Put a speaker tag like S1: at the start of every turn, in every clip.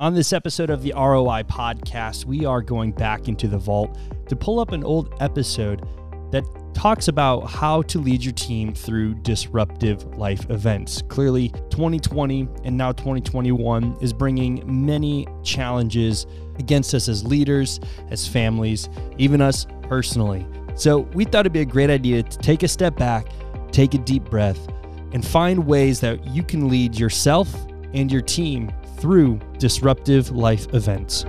S1: On this episode of the ROI podcast, we are going back into the vault to pull up an old episode that talks about how to lead your team through disruptive life events. Clearly, 2020 and now 2021 is bringing many challenges against us as leaders, as families, even us personally. So, we thought it'd be a great idea to take a step back, take a deep breath, and find ways that you can lead yourself and your team through disruptive life events.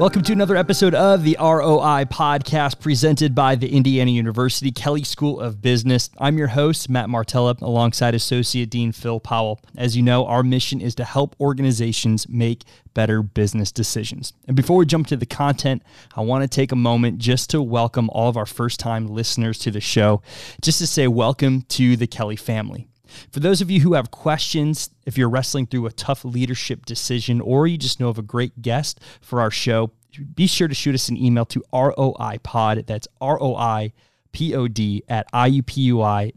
S1: Welcome to another episode of the ROI podcast presented by the Indiana University Kelley School of Business. I'm your host, Matt Martella, alongside Associate Dean Phil Powell. As you know, our mission is to help organizations make better business decisions. And before we jump to the content, I want to take a moment just to welcome all of our first time listeners to the show, just to say welcome to the Kelley family. For those of you who have questions, if you're wrestling through a tough leadership decision or you just know of a great guest for our show, be sure to shoot us an email to roipod, that's R-O-I-P-O-D at iupui.edu.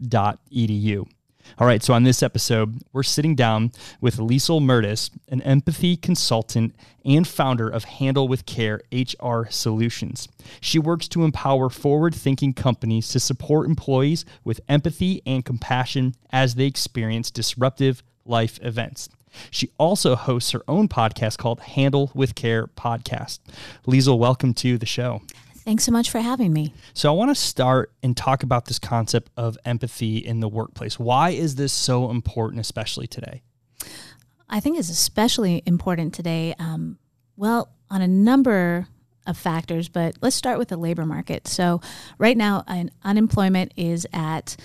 S1: All right, so on this episode, we're sitting down with Liesel Mertes, an empathy consultant and founder of Handle with Care HR Solutions. She works to empower forward thinking companies to support employees with empathy and compassion as they experience disruptive life events. She also hosts her own podcast called Handle with Care Podcast. Liesel, welcome to the show.
S2: Thanks so much for having me.
S1: So, I want to start and talk about this concept of empathy in the workplace. Why is this so important, especially today?
S2: I think it's especially important today. Um, well, on a number of factors, but let's start with the labor market. So, right now, unemployment is at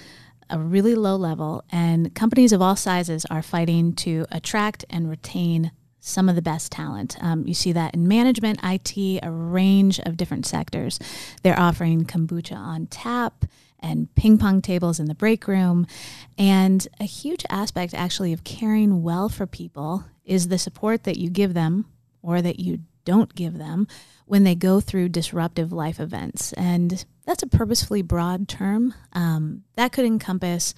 S2: a really low level, and companies of all sizes are fighting to attract and retain some of the best talent. Um, you see that in management, IT, a range of different sectors. They're offering kombucha on tap and ping pong tables in the break room. And a huge aspect, actually, of caring well for people is the support that you give them or that you don't give them when they go through disruptive life events. And that's a purposefully broad term. Um, that could encompass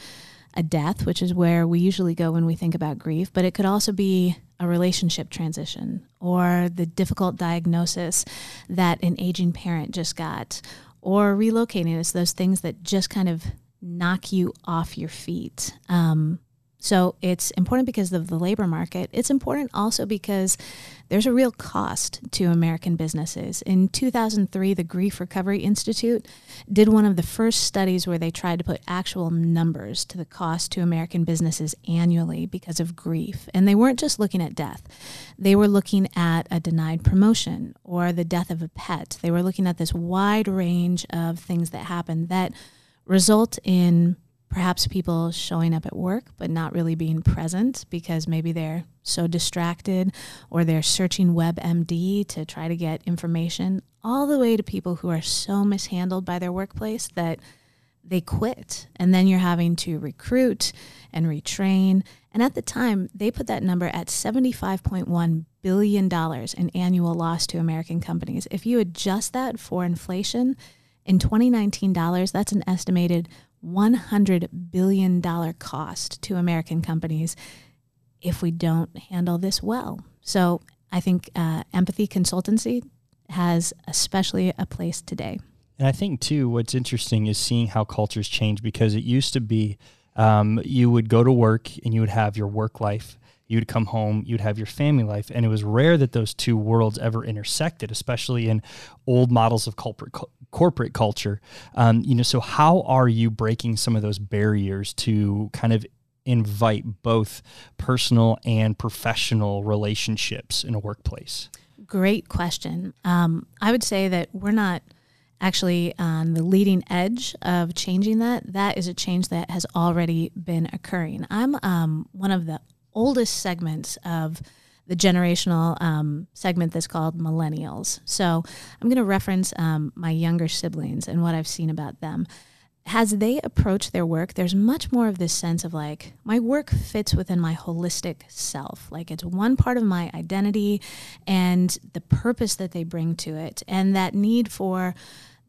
S2: a death, which is where we usually go when we think about grief, but it could also be a relationship transition or the difficult diagnosis that an aging parent just got or relocating. It's those things that just kind of knock you off your feet. Um, so it's important because of the labor market. It's important also because there's a real cost to American businesses. In 2003, the Grief Recovery Institute did one of the first studies where they tried to put actual numbers to the cost to American businesses annually because of grief. And they weren't just looking at death, they were looking at a denied promotion or the death of a pet. They were looking at this wide range of things that happen that result in perhaps people showing up at work but not really being present because maybe they're so distracted or they're searching WebMD to try to get information, all the way to people who are so mishandled by their workplace that they quit. And then you're having to recruit and retrain. And at the time, they put that number at $75.1 billion in annual loss to American companies. If you adjust that for inflation, in 2019 dollars, that's an estimated $100 billion cost to American companies if we don't handle this well. So I think uh, empathy consultancy has especially a place today.
S1: And I think, too, what's interesting is seeing how cultures change because it used to be um, you would go to work and you would have your work life you'd come home, you'd have your family life. And it was rare that those two worlds ever intersected, especially in old models of corporate, corporate culture. Um, you know, so how are you breaking some of those barriers to kind of invite both personal and professional relationships in a workplace?
S2: Great question. Um, I would say that we're not actually on the leading edge of changing that. That is a change that has already been occurring. I'm um, one of the oldest segments of the generational um, segment that's called millennials. So I'm going to reference um, my younger siblings and what I've seen about them. As they approach their work, there's much more of this sense of like, my work fits within my holistic self. Like, it's one part of my identity and the purpose that they bring to it, and that need for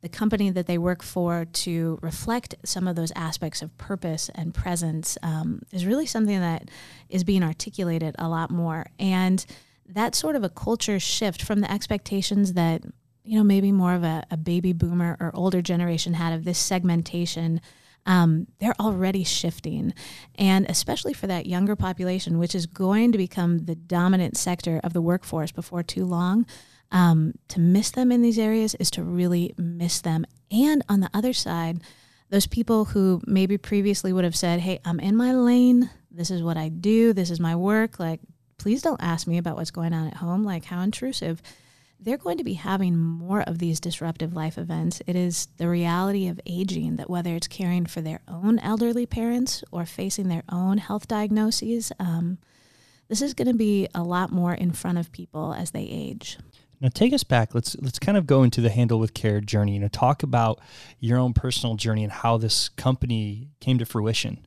S2: the company that they work for to reflect some of those aspects of purpose and presence um, is really something that is being articulated a lot more. And that sort of a culture shift from the expectations that, you know, maybe more of a, a baby boomer or older generation had of this segmentation. Um, they're already shifting. And especially for that younger population, which is going to become the dominant sector of the workforce before too long, um, to miss them in these areas is to really miss them. And on the other side, those people who maybe previously would have said, Hey, I'm in my lane. This is what I do. This is my work. Like, please don't ask me about what's going on at home. Like, how intrusive. They're going to be having more of these disruptive life events. It is the reality of aging that whether it's caring for their own elderly parents or facing their own health diagnoses, um, this is going to be a lot more in front of people as they age.
S1: Now take us back. Let's let's kind of go into the Handle with Care journey. You know, talk about your own personal journey and how this company came to fruition.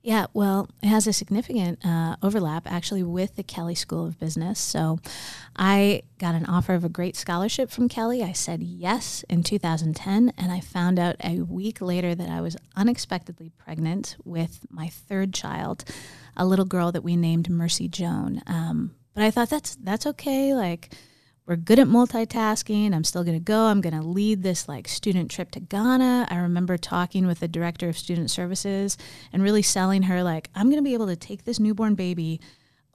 S2: Yeah, well, it has a significant uh, overlap actually with the Kelley School of Business. So I got an offer of a great scholarship from Kelley. I said yes in 2010, and I found out a week later that I was unexpectedly pregnant with my third child, a little girl that we named Mercy Joan. Um, but I thought that's that's okay. Like we're good at multitasking. I'm still going to go. I'm going to lead this like student trip to Ghana. I remember talking with the director of student services and really selling her like I'm going to be able to take this newborn baby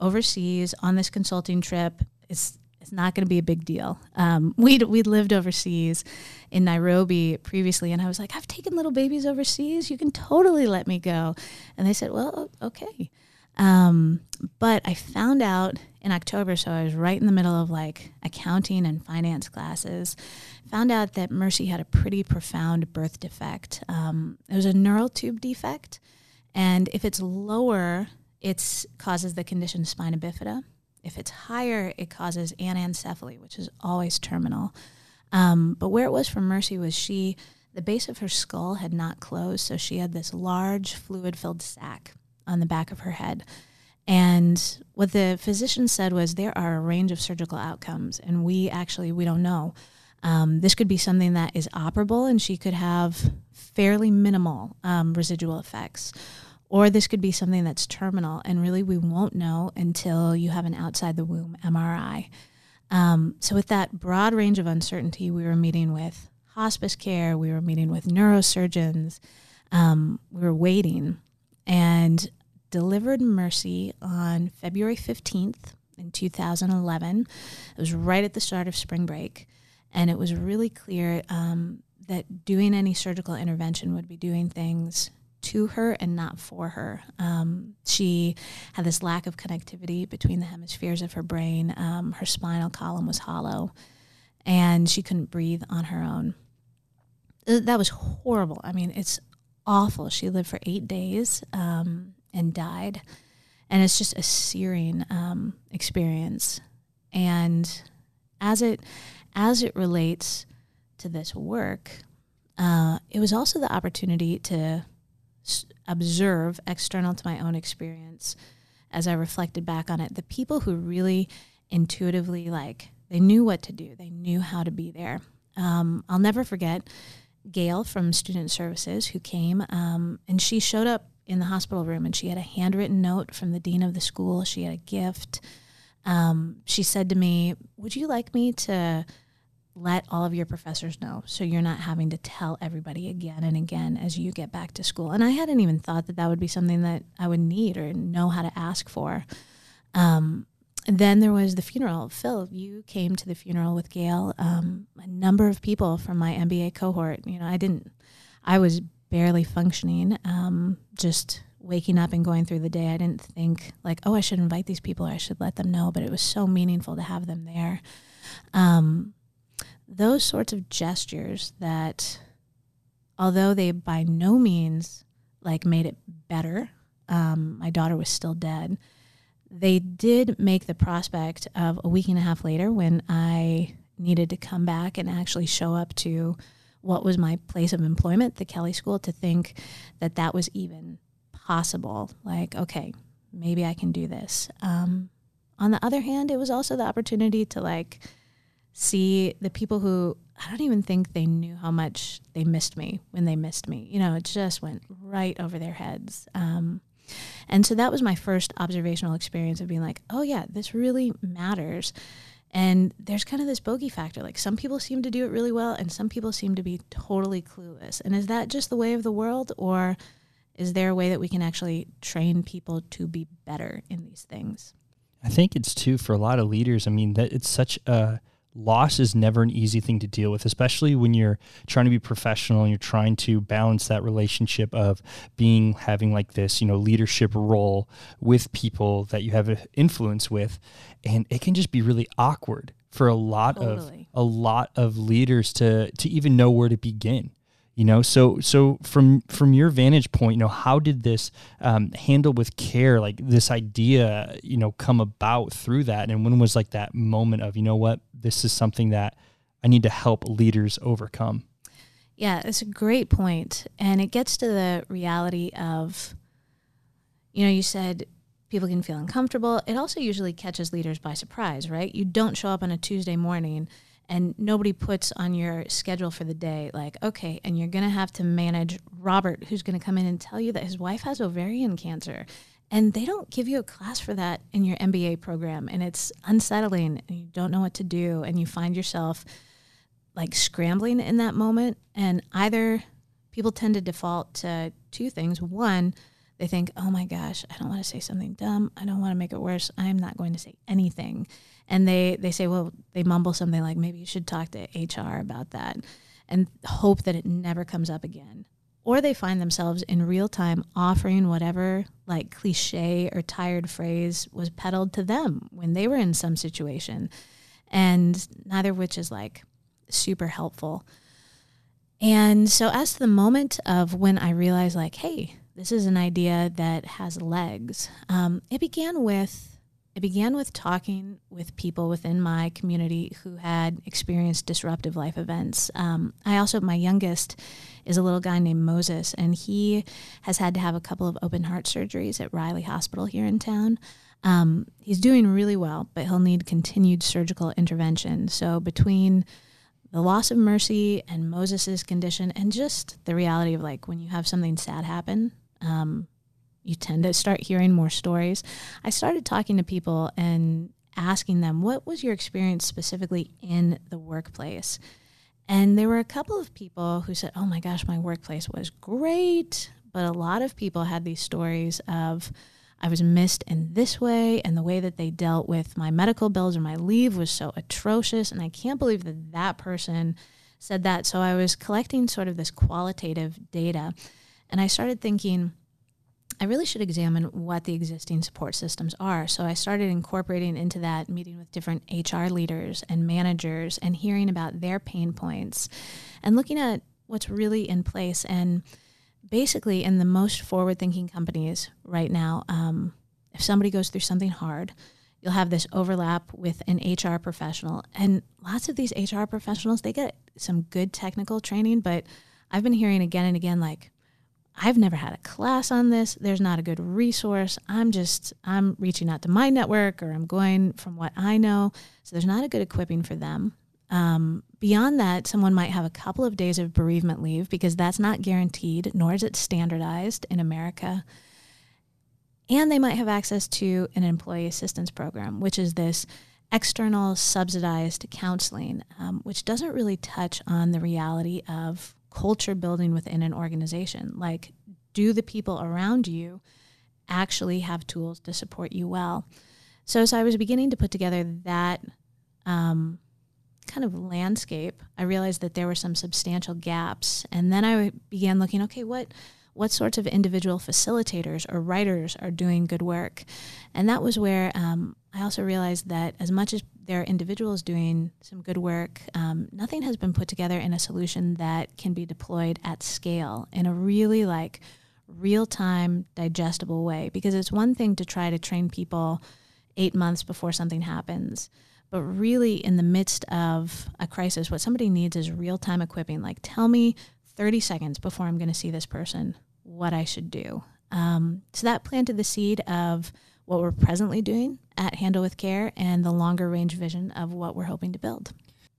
S2: overseas on this consulting trip. It's it's not going to be a big deal. Um, we'd we'd lived overseas in Nairobi previously, and I was like, I've taken little babies overseas. You can totally let me go. And they said, Well, okay. Um, but I found out in October, so I was right in the middle of like accounting and finance classes. Found out that Mercy had a pretty profound birth defect. Um, it was a neural tube defect, and if it's lower, it causes the condition spina bifida. If it's higher, it causes anencephaly, which is always terminal. Um, but where it was for Mercy was she, the base of her skull had not closed, so she had this large fluid-filled sac on the back of her head. And what the physician said was there are a range of surgical outcomes, and we actually we don't know. Um, this could be something that is operable, and she could have fairly minimal um, residual effects, or this could be something that's terminal, and really we won't know until you have an outside the womb MRI. Um, so with that broad range of uncertainty, we were meeting with hospice care, we were meeting with neurosurgeons, um, we were waiting and delivered Mercy on February 15th in 2011. It was right at the start of spring break. And it was really clear um, that doing any surgical intervention would be doing things to her and not for her. Um, she had this lack of connectivity between the hemispheres of her brain. Um, her spinal column was hollow, and she couldn't breathe on her own. That was horrible. I mean, it's awful. She lived for eight days um, and died. And it's just a searing um, experience. And as it as it relates to this work, uh, it was also the opportunity to s- observe external to my own experience as I reflected back on it. The people who really intuitively like they knew what to do, they knew how to be there. Um, I'll never forget Gail from Student Services who came, um, and she showed up in the hospital room and she had a handwritten note from the dean of the school. She had a gift. Um, she said to me, Would you like me to let all of your professors know so you're not having to tell everybody again and again as you get back to school? And I hadn't even thought that that would be something that I would need or know how to ask for. Um, then there was the funeral. Phil, you came to the funeral with Gail. Um, a number of people from my MBA cohort. You know, I didn't. I was barely functioning. Um, just waking up and going through the day. I didn't think like, oh, I should invite these people. Or I should let them know. But it was so meaningful to have them there. Um, those sorts of gestures that, although they by no means like made it better, um, my daughter was still dead they did make the prospect of a week and a half later when I needed to come back and actually show up to what was my place of employment, the Kelley School, to think that that was even possible. Like, okay, maybe I can do this. Um, on the other hand, it was also the opportunity to like see the people who I don't even think they knew how much they missed me when they missed me. You know, it just went right over their heads. Um, and so that was my first observational experience of being like, oh, yeah, this really matters. And there's kind of this bogey factor. Like some people seem to do it really well, and some people seem to be totally clueless. And is that just the way of the world, or is there a way that we can actually train people to be better in these things?
S1: I think it's too for a lot of leaders. I mean, that it's such a loss is never an easy thing to deal with, especially when you're trying to be professional and you're trying to balance that relationship of being having like this, you know, leadership role with people that you have influence with. And it can just be really awkward for a lot totally. of a lot of leaders to to even know where to begin you know? So so from from your vantage point you know how did this um, handle with care like this idea you know come about through that? And when was like that moment of you know what? This is something that i need to help leaders overcome.
S2: Yeah it's a great point. And it gets to the reality of you know you said people can feel uncomfortable. It also usually catches leaders by surprise right? You don't show up on a tuesday morning and nobody puts on your schedule for the day like okay and you're going to have to manage robert who's going to come in and tell you that his wife has ovarian cancer. And they don't give you a class for that in your mba program and it's unsettling and you don't know what to do and you find yourself like scrambling in that moment. And either people tend to default to two things. One they think oh my gosh i don't want to say something dumb. I don't want to make it worse. I'm not going to say anything and they they say well they mumble something like maybe you should talk to hr about that and hope that it never comes up again. Or they find themselves in real time offering whatever like cliche or tired phrase was peddled to them when they were in some situation. And neither of which is like super helpful. And so as to the moment of when i realized like hey this is an idea that has legs um, it began with it began with talking with people within my community who had experienced disruptive life events. Um, I also, my youngest is a little guy named Moses, and he has had to have a couple of open heart surgeries at Riley Hospital here in town. Um, he's doing really well, but he'll need continued surgical intervention. So, between the loss of mercy and Moses's condition, and just the reality of like when you have something sad happen, um, you tend to start hearing more stories. I started talking to people and asking them, what was your experience specifically in the workplace? And there were a couple of people who said, oh my gosh, my workplace was great. But a lot of people had these stories of, I was missed in this way, and the way that they dealt with my medical bills or my leave was so atrocious. And I can't believe that that person said that. So I was collecting sort of this qualitative data. And I started thinking, I really should examine what the existing support systems are. So I started incorporating into that meeting with different HR leaders and managers and hearing about their pain points and looking at what's really in place. And basically, in the most forward thinking companies right now, um, if somebody goes through something hard, you'll have this overlap with an HR professional. And lots of these HR professionals, they get some good technical training, but I've been hearing again and again, like, I've never had a class on this. There's not a good resource. I'm just, I'm reaching out to my network or I'm going from what I know. So there's not a good equipping for them. Um, beyond that, someone might have a couple of days of bereavement leave because that's not guaranteed, nor is it standardized in America. And they might have access to an employee assistance program, which is this external subsidized counseling, um, which doesn't really touch on the reality of culture building within an organization. Like, do the people around you actually have tools to support you well? So, so I was beginning to put together that um, kind of landscape. I realized that there were some substantial gaps, and then I began looking. Okay, what what sorts of individual facilitators or writers are doing good work, and that was where um, I also realized that as much as there are individuals doing some good work. Um, nothing has been put together in a solution that can be deployed at scale in a really like real time, digestible way. Because it's one thing to try to train people eight months before something happens. But really, in the midst of a crisis, what somebody needs is real time equipping. Like, tell me 30 seconds before I'm going to see this person what I should do. Um, so that planted the seed of what we're presently doing at Handle with Care and the longer range vision of what we're hoping to build.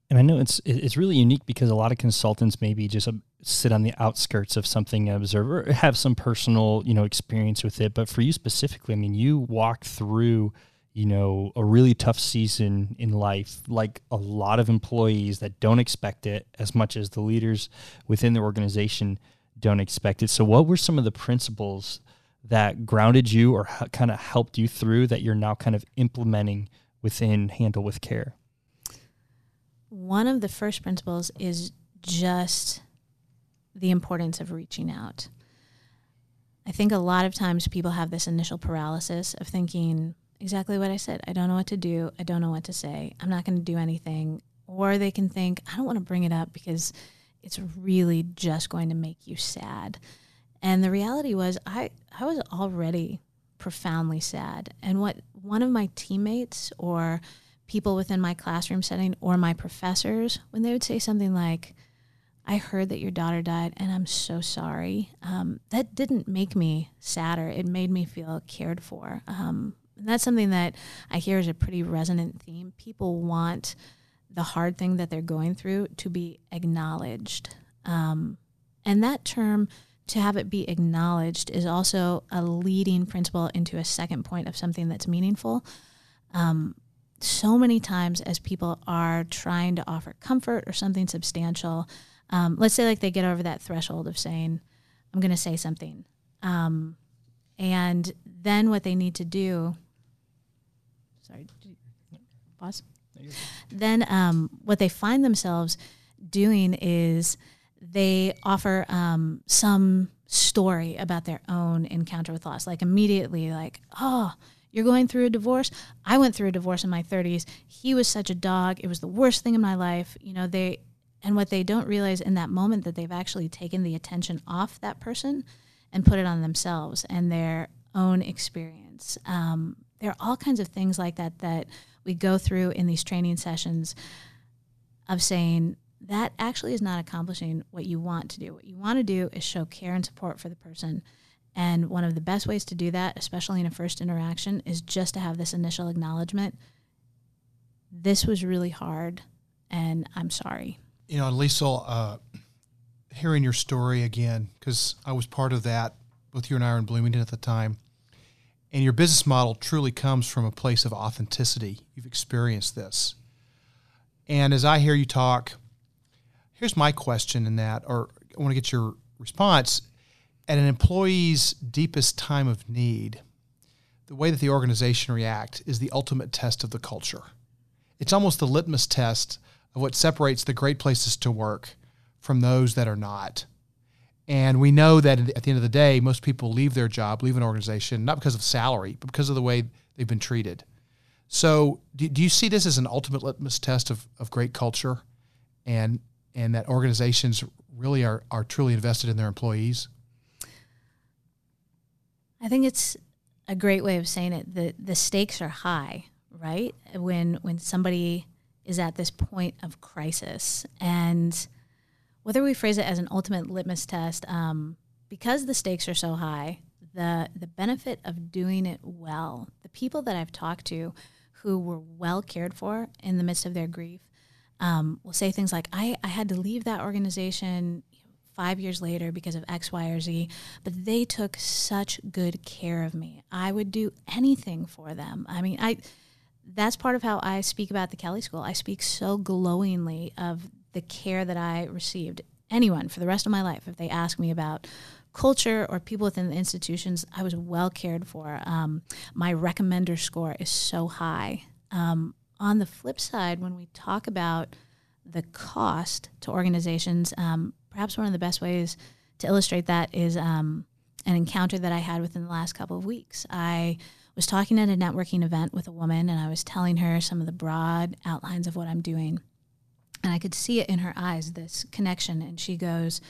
S1: And I know it's it's really unique because a lot of consultants maybe just sit on the outskirts of something observe or have some personal you know experience with it. But for you specifically, I mean, you walk through you know a really tough season in life, like a lot of employees that don't expect it as much as the leaders within the organization don't expect it. So, what were some of the principles that grounded you or kind of helped you through that you're now kind of implementing within Handle with Care?
S2: one of the first principles is just the importance of reaching out. I think a lot of times people have this initial paralysis of thinking exactly what I said. I don't know what to do. I don't know what to say. I'm not going to do anything. Or they can think, I don't want to bring it up because it's really just going to make you sad. And the reality was I, I was already profoundly sad. And what one of my teammates or people within my classroom setting or my professors when they would say something like, I heard that your daughter died and I'm so sorry. Um, that didn't make me sadder. It made me feel cared for. Um, and that's something that I hear is a pretty resonant theme. People want the hard thing that they're going through to be acknowledged. Um, and that term, to have it be acknowledged, is also a leading principle into a second point of something that's meaningful. Um, so many times as people are trying to offer comfort or something substantial, um, let's say like they get over that threshold of saying, I'm going to say something. Um, and then what they need to do, pause. Then um, what they find themselves doing is they offer um, some story about their own encounter with loss, like immediately, like, oh, you're going through a divorce. I went through a divorce in my 30s. He was such a dog. It was the worst thing in my life. You know, they and what they don't realize in that moment that they've actually taken the attention off that person and put it on themselves and their own experience. Um, there are all kinds of things like that that we go through in these training sessions of saying that actually is not accomplishing what you want to do. What you want to do is show care and support for the person and one of the best ways to do that, especially in a first interaction, is just to have this initial acknowledgement. This was really hard, and I'm sorry.
S3: You know, Lisa, uh, hearing your story again, because I was part of that, both you and I were in Bloomington at the time, and your business model truly comes from a place of authenticity. You've experienced this. And as I hear you talk, here's my question in that, or I want to get your response at an employee's deepest time of need, the way that the organization reacts is the ultimate test of the culture. It's almost the litmus test of what separates the great places to work from those that are not. And we know that at the end of the day, most people leave their job, leave an organization, not because of salary, but because of the way they've been treated. So, do, do you see this as an ultimate litmus test of, of great culture and, and that organizations really are, are truly invested in their employees?
S2: I think it's a great way of saying it. The the stakes are high, right? When when somebody is at this point of crisis, and whether we phrase it as an ultimate litmus test, um, because the stakes are so high, the the benefit of doing it well, the people that I've talked to who were well cared for in the midst of their grief um, will say things like, I, I had to leave that organization five years later because of X, Y, or Z, but they took such good care of me. I would do anything for them. I mean, I that's part of how I speak about the Kelley School. I speak so glowingly of the care that I received. Anyone for the rest of my life, if they ask me about culture or people within the institutions, I was well cared for. Um, my recommender score is so high. Um, on the flip side, when we talk about the cost to organizations, um, perhaps one of the best ways to illustrate that is um, an encounter that I had within the last couple of weeks. I was talking at a networking event with a woman, and I was telling her some of the broad outlines of what I'm doing. And I could see it in her eyes, this connection. And she goes,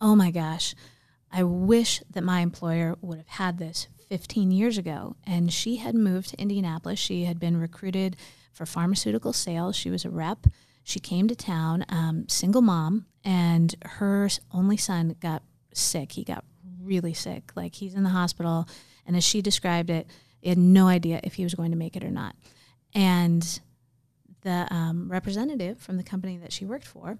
S2: Oh my gosh, I wish that my employer would have had this 15 years ago. And she had moved to Indianapolis. She had been recruited for pharmaceutical sales. She was a rep. She came to town, um, single mom, and her only son got sick. He got really sick. Like he's in the hospital. And as she described it, he had no idea if he was going to make it or not. And the um, representative from the company that she worked for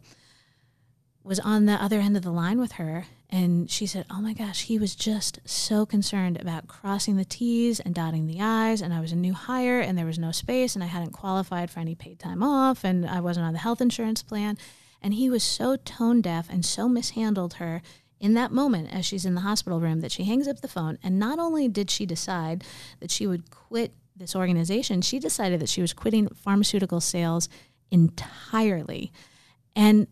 S2: was on the other end of the line with her and she said oh my gosh he was just so concerned about crossing the t's and dotting the i's and i was a new hire and there was no space and i hadn't qualified for any paid time off and i wasn't on the health insurance plan. And he was so tone deaf and so mishandled her in that moment as she's in the hospital room that she hangs up the phone and not only did she decide that she would quit this organization she decided that she was quitting pharmaceutical sales entirely and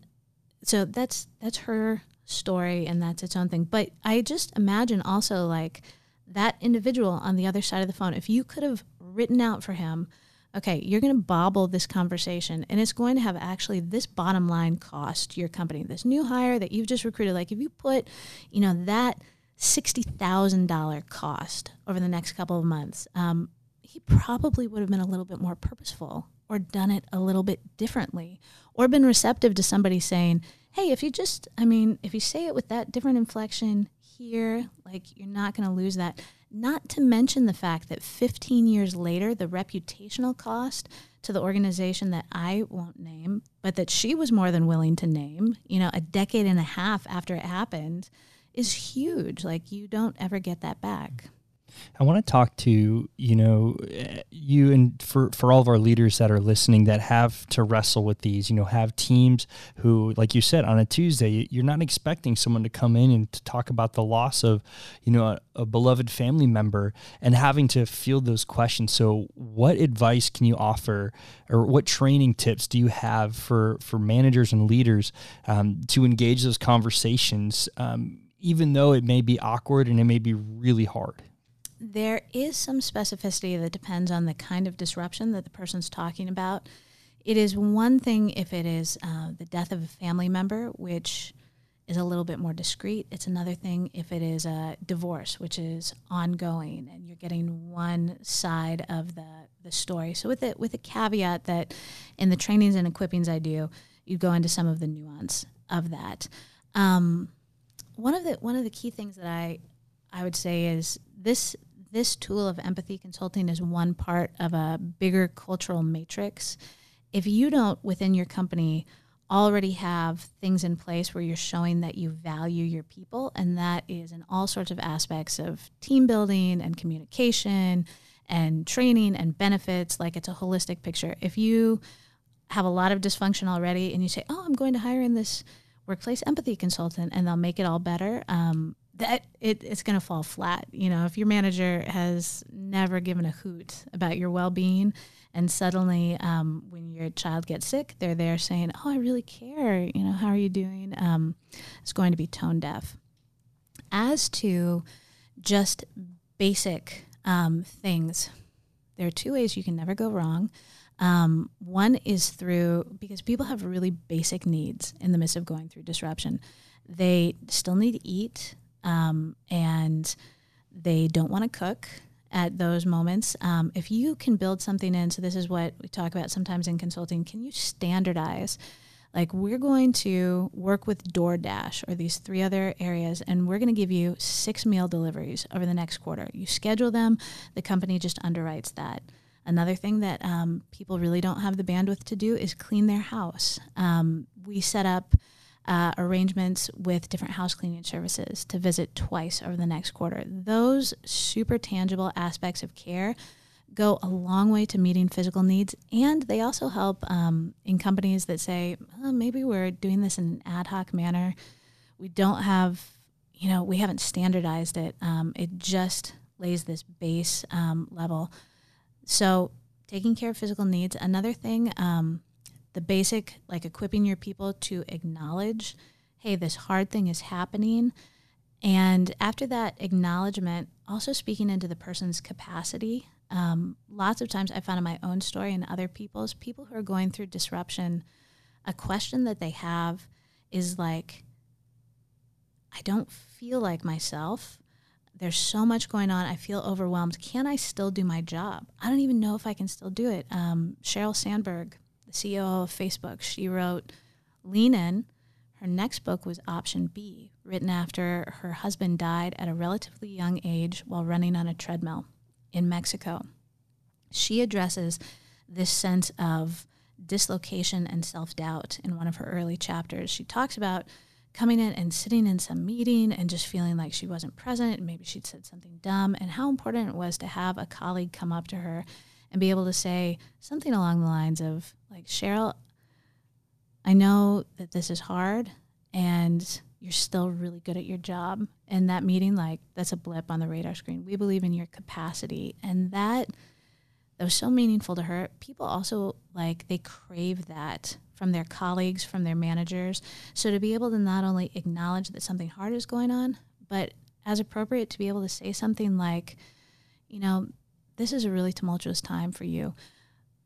S2: so that's that's her story and that's its own thing. But I just imagine also like that individual on the other side of the phone, if you could have written out for him, okay, you're going to bobble this conversation and it's going to have actually this bottom line cost your company. This new hire that you've just recruited, like if you put, you know, that $60,000 cost over the next couple of months, um, he probably would have been a little bit more purposeful or done it a little bit differently or been receptive to somebody saying, hey, if you just, I mean, if you say it with that different inflection here, like you're not going to lose that. Not to mention the fact that 15 years later, the reputational cost to the organization that I won't name, but that she was more than willing to name, you know, a decade and a half after it happened, is huge. Like you don't ever get that back.
S1: I want to talk to you know you and for for all of our leaders that are listening that have to wrestle with these. You know, have teams who, like you said, on a Tuesday, you're not expecting someone to come in and to talk about the loss of you know a, a beloved family member and having to field those questions. So, what advice can you offer, or what training tips do you have for for managers and leaders um, to engage those conversations? Um, even though it may be awkward and it may be really hard
S2: there is some specificity that depends on the kind of disruption that the person's talking about. It is one thing if it is uh, the death of a family member, which is a little bit more discreet. It's another thing if it is a divorce, which is ongoing, and you're getting one side of the the story. So with it with a caveat that in the trainings and equippings I do, you go into some of the nuance of that. Um, one of the one of the key things that I I would say is this this tool of empathy consulting is one part of a bigger cultural matrix. If you don't within your company already have things in place where you're showing that you value your people, and that is in all sorts of aspects of team building and communication and training and benefits, like it's a holistic picture. If you have a lot of dysfunction already and you say, Oh, I'm going to hire in this workplace empathy consultant and they'll make it all better, um, that it, it's going to fall flat. You know, if your manager has never given a hoot about your well being, and suddenly um, when your child gets sick, they're there saying, "Oh, I really care. You know, how are you doing?" Um, it's going to be tone deaf. As to just basic um, things, there are two ways you can never go wrong. Um, one is through because people have really basic needs in the midst of going through disruption. They still need to eat um, and they don't want to cook at those moments. Um, if you can build something in, so this is what we talk about sometimes in consulting, can you standardize? Like, we're going to work with DoorDash or these three other areas, and we're going to give you six meal deliveries over the next quarter. You schedule them, the company just underwrites that. Another thing that um, people really don't have the bandwidth to do is clean their house. Um, we set up uh, arrangements with different house cleaning services to visit twice over the next quarter. Those super tangible aspects of care go a long way to meeting physical needs, and they also help um, in companies that say, oh, maybe we're doing this in an ad hoc manner. We don't have, you know, we haven't standardized it. Um, it just lays this base um, level. So, taking care of physical needs. Another thing, um, the basic like equipping your people to acknowledge hey this hard thing is happening. And after that acknowledgement also speaking into the person's capacity um, lots of times i found in my own story and other people's people who are going through disruption a question that they have is like i don't feel like myself. There's so much going on. I feel overwhelmed. Can i still do my job? I don't even know if i can still do it. Um, sheryl sandberg CEO of Facebook, she wrote Lean In. Her next book was Option B, written after her husband died at a relatively young age while running on a treadmill in Mexico. She addresses this sense of dislocation and self doubt in one of her early chapters. She talks about coming in and sitting in some meeting and just feeling like she wasn't present maybe she'd said something dumb, and how important it was to have a colleague come up to her and be able to say something along the lines of, like, Sheryl, I know that this is hard and you're still really good at your job. And that meeting, like, that's a blip on the radar screen. We believe in your capacity. And that, that was so meaningful to her. People also, like, they crave that from their colleagues, from their managers. So to be able to not only acknowledge that something hard is going on, but as appropriate to be able to say something like, you know, this is a really tumultuous time for you.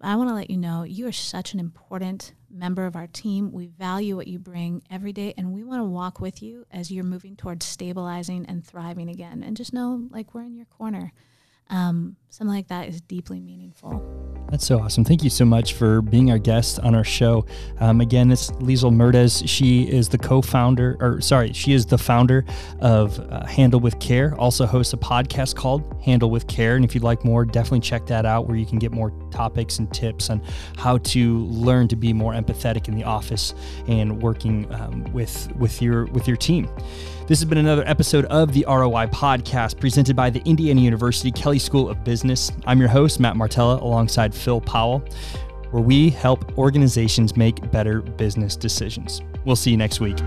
S2: I want to let you know you are such an important member of our team. We value what you bring every day, and we want to walk with you as you're moving towards stabilizing and thriving again. And just know, like, we're in your corner um, something like that is deeply meaningful.
S1: That's so awesome. Thank you so much for being our guest on our show. Um, again, it's Liesel Mertes. She is the co-founder, or sorry, she is the founder of uh, Handle with Care. Also hosts a podcast called Handle with Care. And if you'd like more, definitely check that out, where you can get more topics and tips on how to learn to be more empathetic in the office and working um, with with your with your team. This has been another episode of the ROI podcast presented by the Indiana University Kelley School of Business. I'm your host, Matt Martella, alongside Phil Powell, where we help organizations make better business decisions. We'll see you next week.